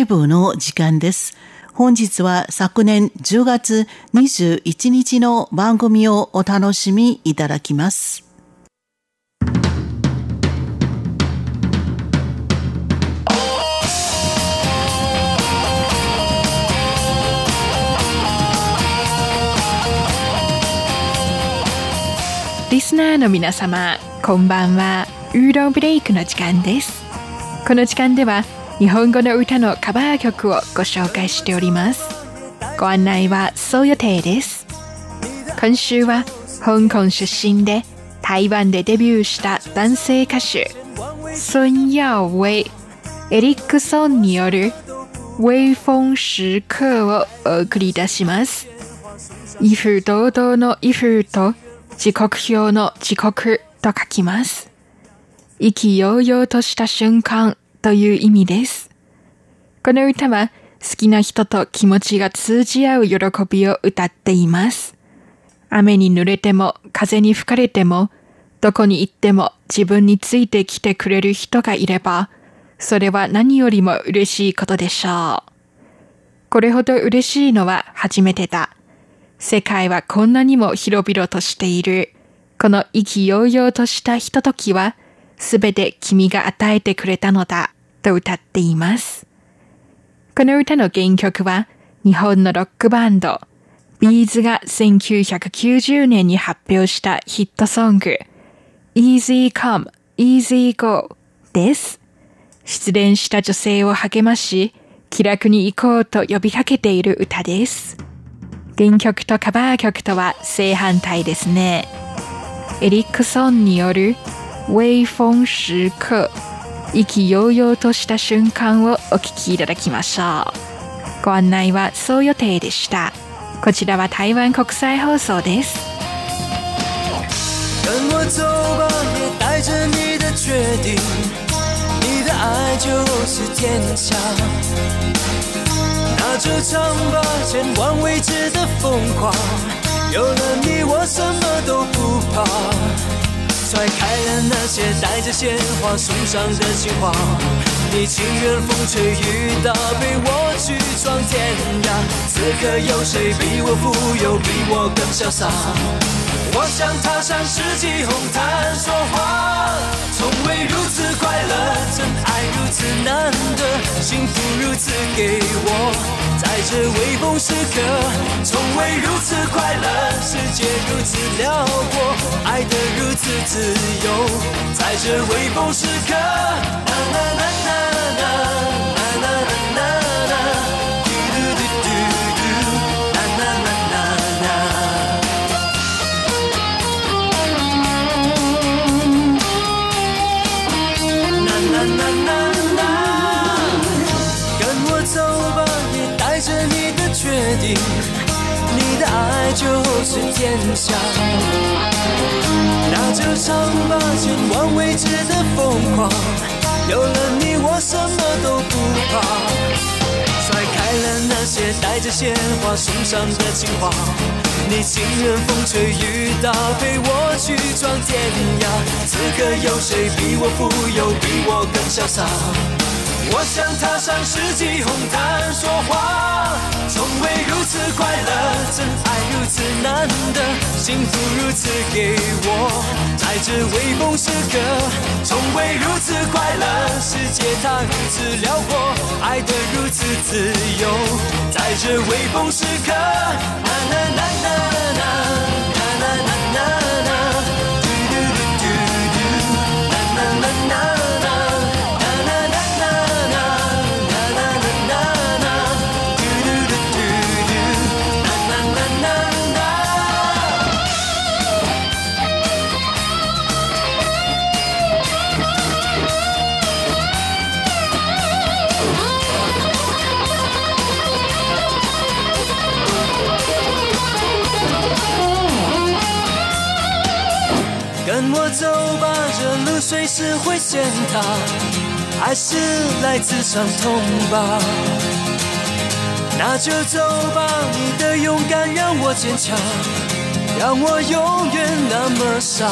イブの時間です。本日は昨年10月21日の番組をお楽しみいただきます。リスナーの皆様、こんばんは。ウーロンブレイクの時間です。この時間では日本語の歌のカバー曲をご紹介しております。ご案内はそう予定です。今週は香港出身で台湾でデビューした男性歌手孫耀威エリックソンによる微風時刻をお送り出します。威風堂々の威風と時刻表の時刻と書きます。意気揚々とした瞬間という意味です。この歌は好きな人と気持ちが通じ合う喜びを歌っています。雨に濡れても風に吹かれてもどこに行っても自分についてきてくれる人がいればそれは何よりも嬉しいことでしょう。これほど嬉しいのは初めてだ。世界はこんなにも広々としている。この意気揚々としたひとときはすべて君が与えてくれたのだ。と歌っています。この歌の原曲は日本のロックバンドビーズが1990年に発表したヒットソング Easy Come, Easy Go です。失恋した女性を励まし気楽に行こうと呼びかけている歌です。原曲とカバー曲とは正反対ですね。エリックソンによる微風時刻意気揚々とした瞬間をお聞きいただきましょう。ご案内はそう予定でした。こちらは台湾国際放送です。跟我走吧，也带着你的决定，你的爱就是天下。那就唱吧，千万未知的疯狂，有了你，我什么都不怕。甩开了那些带着鲜花送上的情话，你情愿风吹雨打陪我去闯天涯。此刻有谁比我富有，比我更潇洒？我想踏上世纪红毯说话，从未如此快乐，真爱如此难得，幸福如此给，在这微风时刻，从未如此快乐，世界如此辽阔，爱得如此自由，在这微风时刻，啦啦啦啦啦。下，那就唱吧，千万未知的疯狂。有了你，我什么都不怕。甩开了那些带着鲜花送上的情话，你情愿风吹雨打陪我去闯天涯。此刻有谁比我富有，比我更潇洒？我想踏上世纪红毯说话，从未如此快乐，真爱如，幸福如此给我，在这微风时刻，从未如此快乐，世界它如此辽阔，爱得如此自由，在这微风时刻，啦啦啦跟我。走吧，这路随时会陷塌，爱是来自伤痛吧？那就走吧，你的勇敢让我坚强，让我永远那么傻。